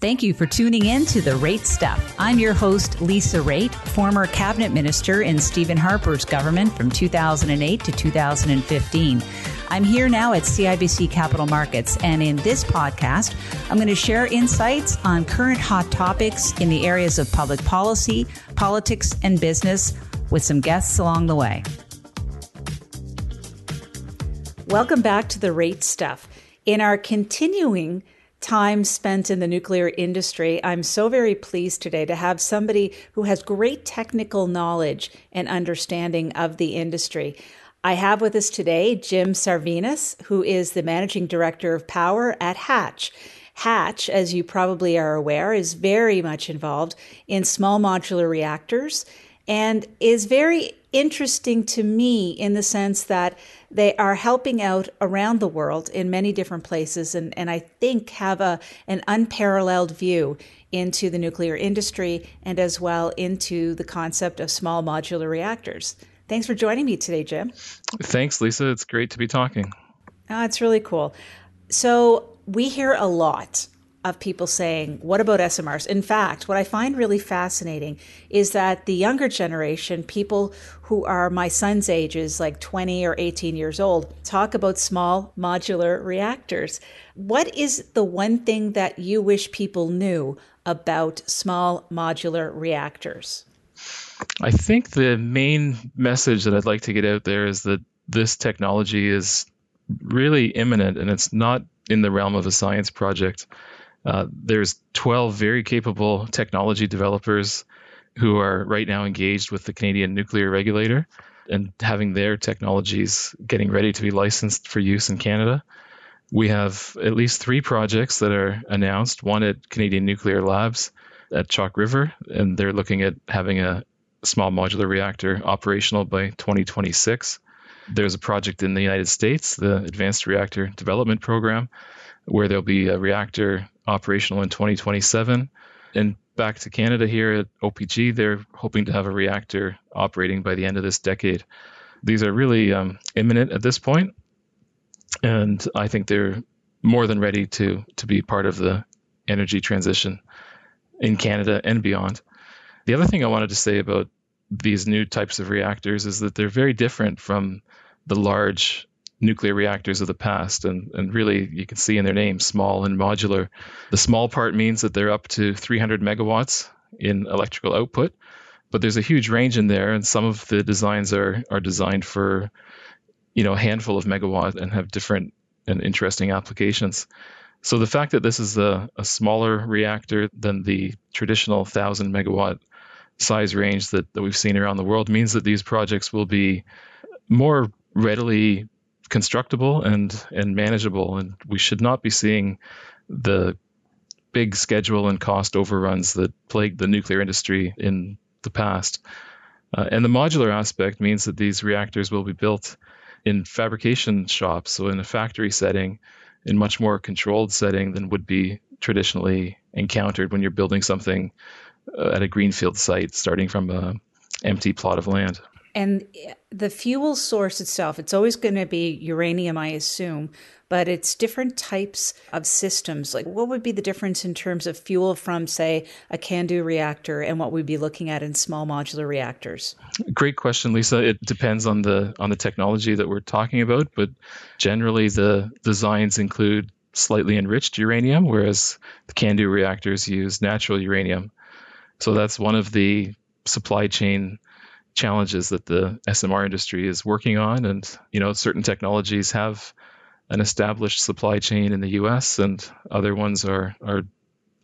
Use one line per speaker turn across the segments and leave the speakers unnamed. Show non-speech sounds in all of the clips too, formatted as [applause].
Thank you for tuning in to The Raitt Stuff. I'm your host, Lisa Raitt, former cabinet minister in Stephen Harper's government from 2008 to 2015. I'm here now at CIBC Capital Markets, and in this podcast, I'm going to share insights on current hot topics in the areas of public policy, politics, and business with some guests along the way. Welcome back to The Raitt Stuff. In our continuing time spent in the nuclear industry, I'm so very pleased today to have somebody who has great technical knowledge and understanding of the industry. I have with us today Jim Sarvinis, who is the managing director of power at Hatch. Hatch, as you probably are aware, is very much involved in small modular reactors and is very interesting to me in the sense that they are helping out around the world in many different places and, and I think have a an unparalleled view into the nuclear industry and as well into the concept of small modular reactors. Thanks for joining me today, Jim.
Thanks, Lisa. It's great to be talking.
Oh, it's really cool. So we hear a lot of people saying, What about SMRs? In fact, what I find really fascinating is that the younger generation, people who are my son's ages, like 20 or 18 years old, talk about small modular reactors. What is the one thing that you wish people knew about small modular reactors?
I think the main message that I'd like to get out there is that this technology is really imminent and it's not in the realm of a science project. Uh, there's 12 very capable technology developers who are right now engaged with the Canadian nuclear regulator and having their technologies getting ready to be licensed for use in Canada. We have at least three projects that are announced one at Canadian Nuclear Labs at Chalk River, and they're looking at having a small modular reactor operational by 2026. There's a project in the United States, the Advanced Reactor Development Program, where there'll be a reactor operational in 2027. And back to Canada here at OPG, they're hoping to have a reactor operating by the end of this decade. These are really um, imminent at this point, and I think they're more than ready to to be part of the energy transition in Canada and beyond. The other thing I wanted to say about these new types of reactors is that they're very different from the large nuclear reactors of the past. And, and really, you can see in their name, small and modular. The small part means that they're up to 300 megawatts in electrical output, but there's a huge range in there, and some of the designs are, are designed for you know a handful of megawatt and have different and interesting applications. So the fact that this is a, a smaller reactor than the traditional 1,000 megawatt size range that, that we've seen around the world means that these projects will be more readily constructible and and manageable, and we should not be seeing the big schedule and cost overruns that plagued the nuclear industry in the past. Uh, and the modular aspect means that these reactors will be built in fabrication shops, so in a factory setting, in much more controlled setting than would be traditionally encountered when you're building something uh, at a greenfield site, starting from an empty plot of land.
And eh, the fuel source itself, it's always going to be uranium, I assume, but it's different types of systems. Like, what would be the difference in terms of fuel from, say, a CANDU reactor and what we'd be looking at in small modular reactors?
Great question, Lisa. It depends on the on the technology that we're talking about, but generally the designs include slightly enriched uranium, whereas the CANDU reactors use natural uranium. So that's one of the supply chain challenges that the SMR industry is working on. And, you know, certain technologies have an established supply chain in the US and other ones are, are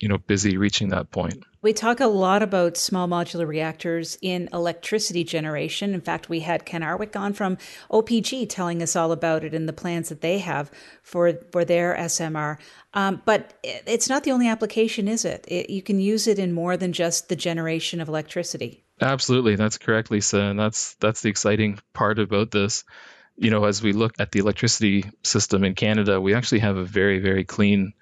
you know, busy reaching that point.
We talk a lot about small modular reactors in electricity generation. In fact, we had Ken Hartwick on from OPG telling us all about it and the plans that they have for for their SMR. Um, but it's not the only application, is it? it? You can use it in more than just the generation of electricity.
Absolutely, that's correct, Lisa, and that's that's the exciting part about this. You know, as we look at the electricity system in Canada, we actually have a very very clean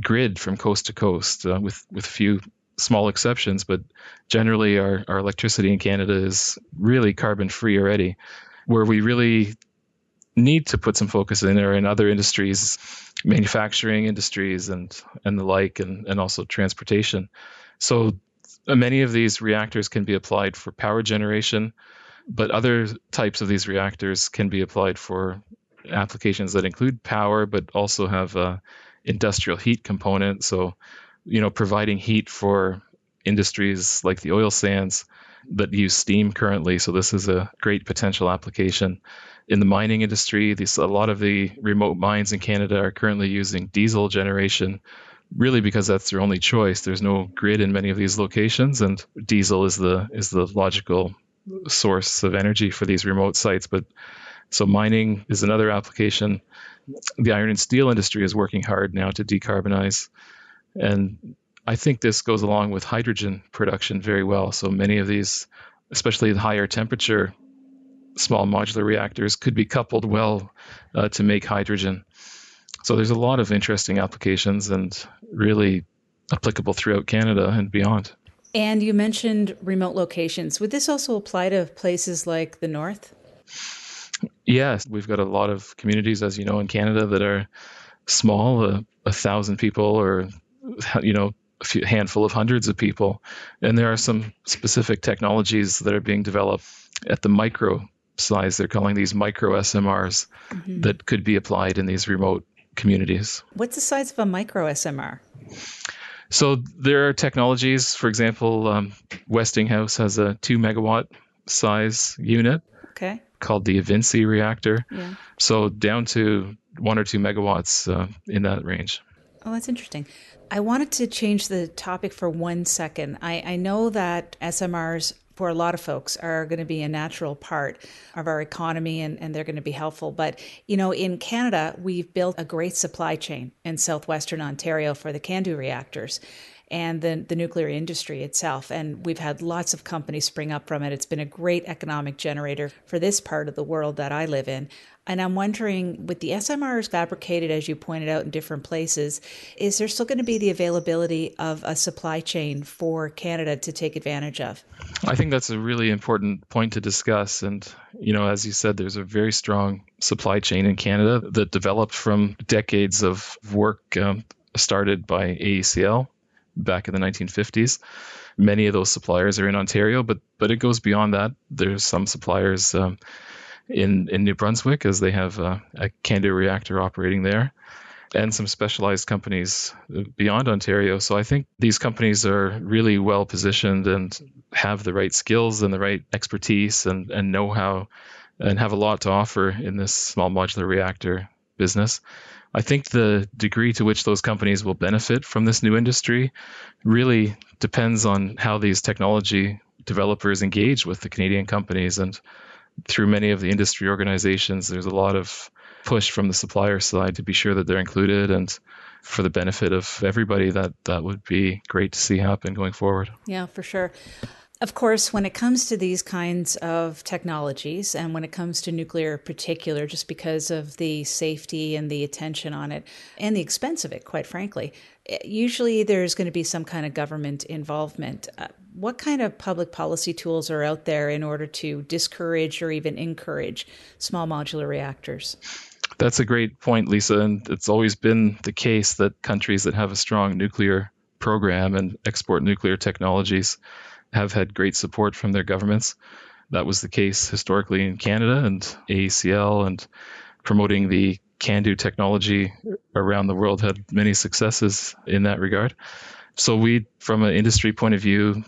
grid from coast to coast, uh, with with a few small exceptions, but generally our, our electricity in Canada is really carbon free already. Where we really need to put some focus in there in other industries, manufacturing industries and and the like, and, and also transportation. So Uh, many of these reactors can be applied for power generation, but other types of these reactors can be applied for applications that include power, but also have a industrial heat component. So, you know, providing heat for industries like the oil sands that use steam currently. So this is a great potential application. In the mining industry, these, a lot of the remote mines in Canada are currently using diesel generation really because that's their only choice. There's no grid in many of these locations, and diesel is the is the logical source of energy for these remote sites. But so mining is another application. The iron and steel industry is working hard now to decarbonize, and I think this goes along with hydrogen production very well. So many of these, especially the higher temperature small modular reactors, could be coupled well uh, to make hydrogen. So there's a lot of interesting applications and really applicable throughout Canada and beyond.
And you mentioned remote locations. Would this also apply to places like the north?
Yes, we've got a lot of communities, as you know, in Canada that are small, uh, a thousand people, or you know, a few, handful of hundreds of people, and there are some specific technologies that are being developed at the micro size. They're calling these micro SMRs mm-hmm. that could be applied in these remote communities.
What's the size of a micro SMR?
So there are technologies. For example, um, Westinghouse has a two megawatt size unit.
Okay.
Called the eVinci reactor. Yeah. So down to one or two megawatts uh, in that range.
Oh, that's interesting. I wanted to change the topic for one second. I, I know that SMRs for a lot of folks are going to be a natural part of our economy and, and they're going to be helpful. But, you know, in Canada, we've built a great supply chain in southwestern Ontario for the CANDU reactors and the, the nuclear industry itself. And we've had lots of companies spring up from it. It's been a great economic generator for this part of the world that I live in. And I'm wondering, with the SMRs fabricated, as you pointed out, in different places, is there still going to be the availability of a supply chain for Canada to take advantage of?
I think that's a really important point to discuss. And, you know, as you said, there's a very strong supply chain in Canada that developed from decades of work um, started by AECL back in the 1950s. Many of those suppliers are in Ontario, but but it goes beyond that. There's some suppliers um, in in New Brunswick as they have a, a CANDU reactor operating there, and some specialized companies beyond Ontario. So I think these companies are really well positioned and have the right skills and the right expertise and and know how and have a lot to offer in this small modular reactor business. I think the degree to which those companies will benefit from this new industry really depends on how these technology developers engage with the Canadian companies and through many of the industry organizations, there's a lot of push from the supplier side to be sure that they're included and for the benefit of everybody that that would be great to see happen going forward.
Yeah, for sure. Of course, when it comes to these kinds of technologies and when it comes to nuclear in particular, just because of the safety and the attention on it and the expense of it, quite frankly, usually there's going to be some kind of government involvement. Uh, what kind of public policy tools are out there in order to discourage or even encourage small modular reactors?
That's a great point, Lisa. And it's always been the case that countries that have a strong nuclear program and export nuclear technologies have had great support from their governments. That was the case historically in Canada and AECL and promoting the CANDU technology around the world had many successes in that regard. So we, from an industry point of view,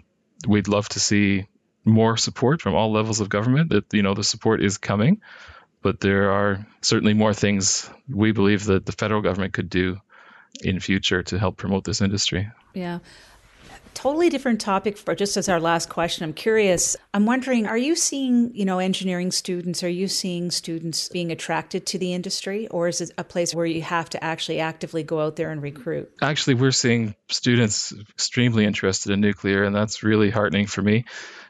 we'd love to see more support from all levels of government. That you know the support is coming, but there are certainly more things we believe that the federal government could do in future to help promote this industry.
Yeah totally different topic for just as our last question. I'm curious i'm wondering are you seeing you know engineering students are you seeing students being attracted to the industry or is it a place where you have to actually actively go out there and recruit?
Actually we're seeing students extremely interested in nuclear and that's really heartening for me.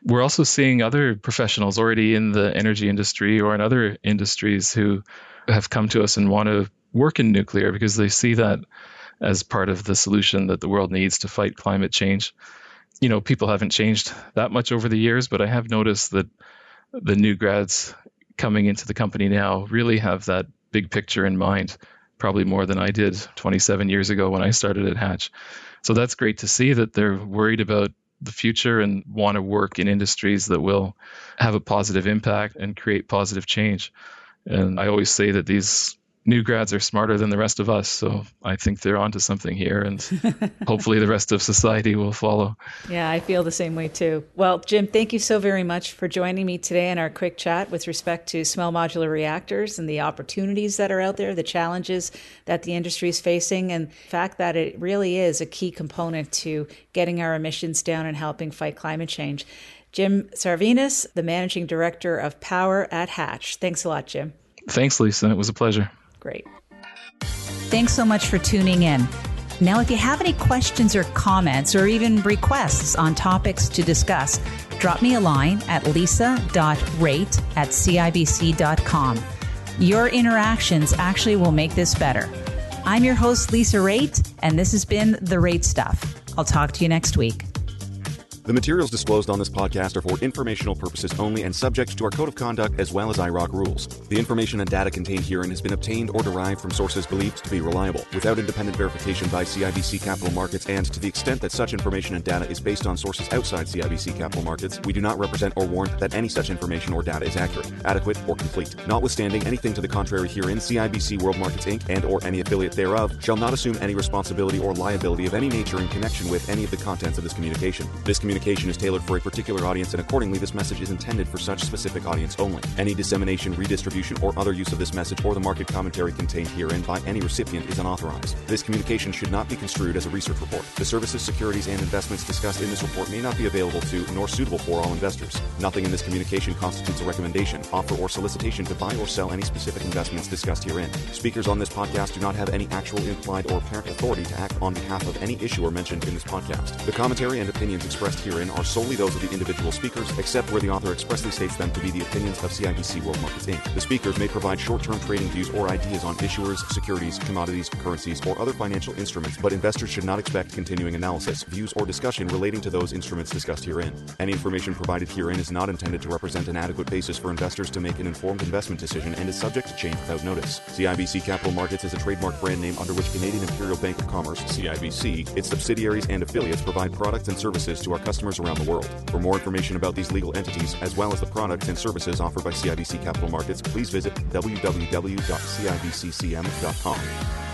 We're also seeing other professionals already in the energy industry or in other industries who have come to us and want to work in nuclear because they see that as part of the solution that the world needs to fight climate change. You know, people haven't changed that much over the years, but I have noticed that the new grads coming into the company now really have that big picture in mind, probably more than I did 27 years ago when I started at Hatch. So that's great to see that they're worried about the future and want to work in industries that will have a positive impact and create positive change. And I always say that these new grads are smarter than the rest of us. So I think they're onto something here, and [laughs] hopefully the rest of society will follow.
Yeah, I feel the same way too. Well, Jim, thank you so very much for joining me today in our quick chat with respect to small modular reactors and the opportunities that are out there, the challenges that the industry is facing, and the fact that it really is a key component to getting our emissions down and helping fight climate change. Jim Sarvinis, the managing director of Power at Hatch. Thanks a lot, Jim.
Thanks, Lisa. It was a pleasure.
Great. Thanks so much for tuning in. Now, if you have any questions or comments or even requests on topics to discuss, drop me a line at lisa.raitt at cibc.com. Your interactions actually will make this better. I'm your host, Lisa Raitt, and this has been The Raitt Stuff. I'll talk to you next week.
The materials disclosed on this podcast are for informational purposes only and subject to our code of conduct as well as IROC rules. The information and data contained herein has been obtained or derived from sources believed to be reliable, without independent verification by CIBC Capital Markets, and to the extent that such information and data is based on sources outside CIBC Capital Markets, we do not represent or warrant that any such information or data is accurate, adequate, or complete. Notwithstanding anything to the contrary herein, CIBC World Markets Inc. and or any affiliate thereof shall not assume any responsibility or liability of any nature in connection with any of the contents of this communication. This communication communication is tailored for a particular audience, and accordingly, this message is intended for such specific audience only. Any dissemination, redistribution, or other use of this message or the market commentary contained herein by any recipient is unauthorized. This communication should not be construed as a research report. The services, securities, and investments discussed in this report may not be available to nor suitable for all investors. Nothing in this communication constitutes a recommendation, offer, or solicitation to buy or sell any specific investments discussed herein. Speakers on this podcast do not have any actual implied or apparent authority to act on behalf of any issuer mentioned in this podcast. The commentary and opinions expressed here herein are solely those of the individual speakers, except where the author expressly states them to be the opinions of CIBC World Markets Inc. The speakers may provide short-term trading views or ideas on issuers, securities, commodities, currencies, or other financial instruments, but investors should not expect continuing analysis, views, or discussion relating to those instruments discussed herein. Any information provided herein is not intended to represent an adequate basis for investors to make an informed investment decision and is subject to change without notice. CIBC Capital Markets is a trademark brand name under which Canadian Imperial Bank of Commerce, CIBC, its subsidiaries and affiliates provide products and services to our customers customers around the world. For more information about these legal entities, as well as the products and services offered by CIBC Capital Markets, please visit www.cibccm.com.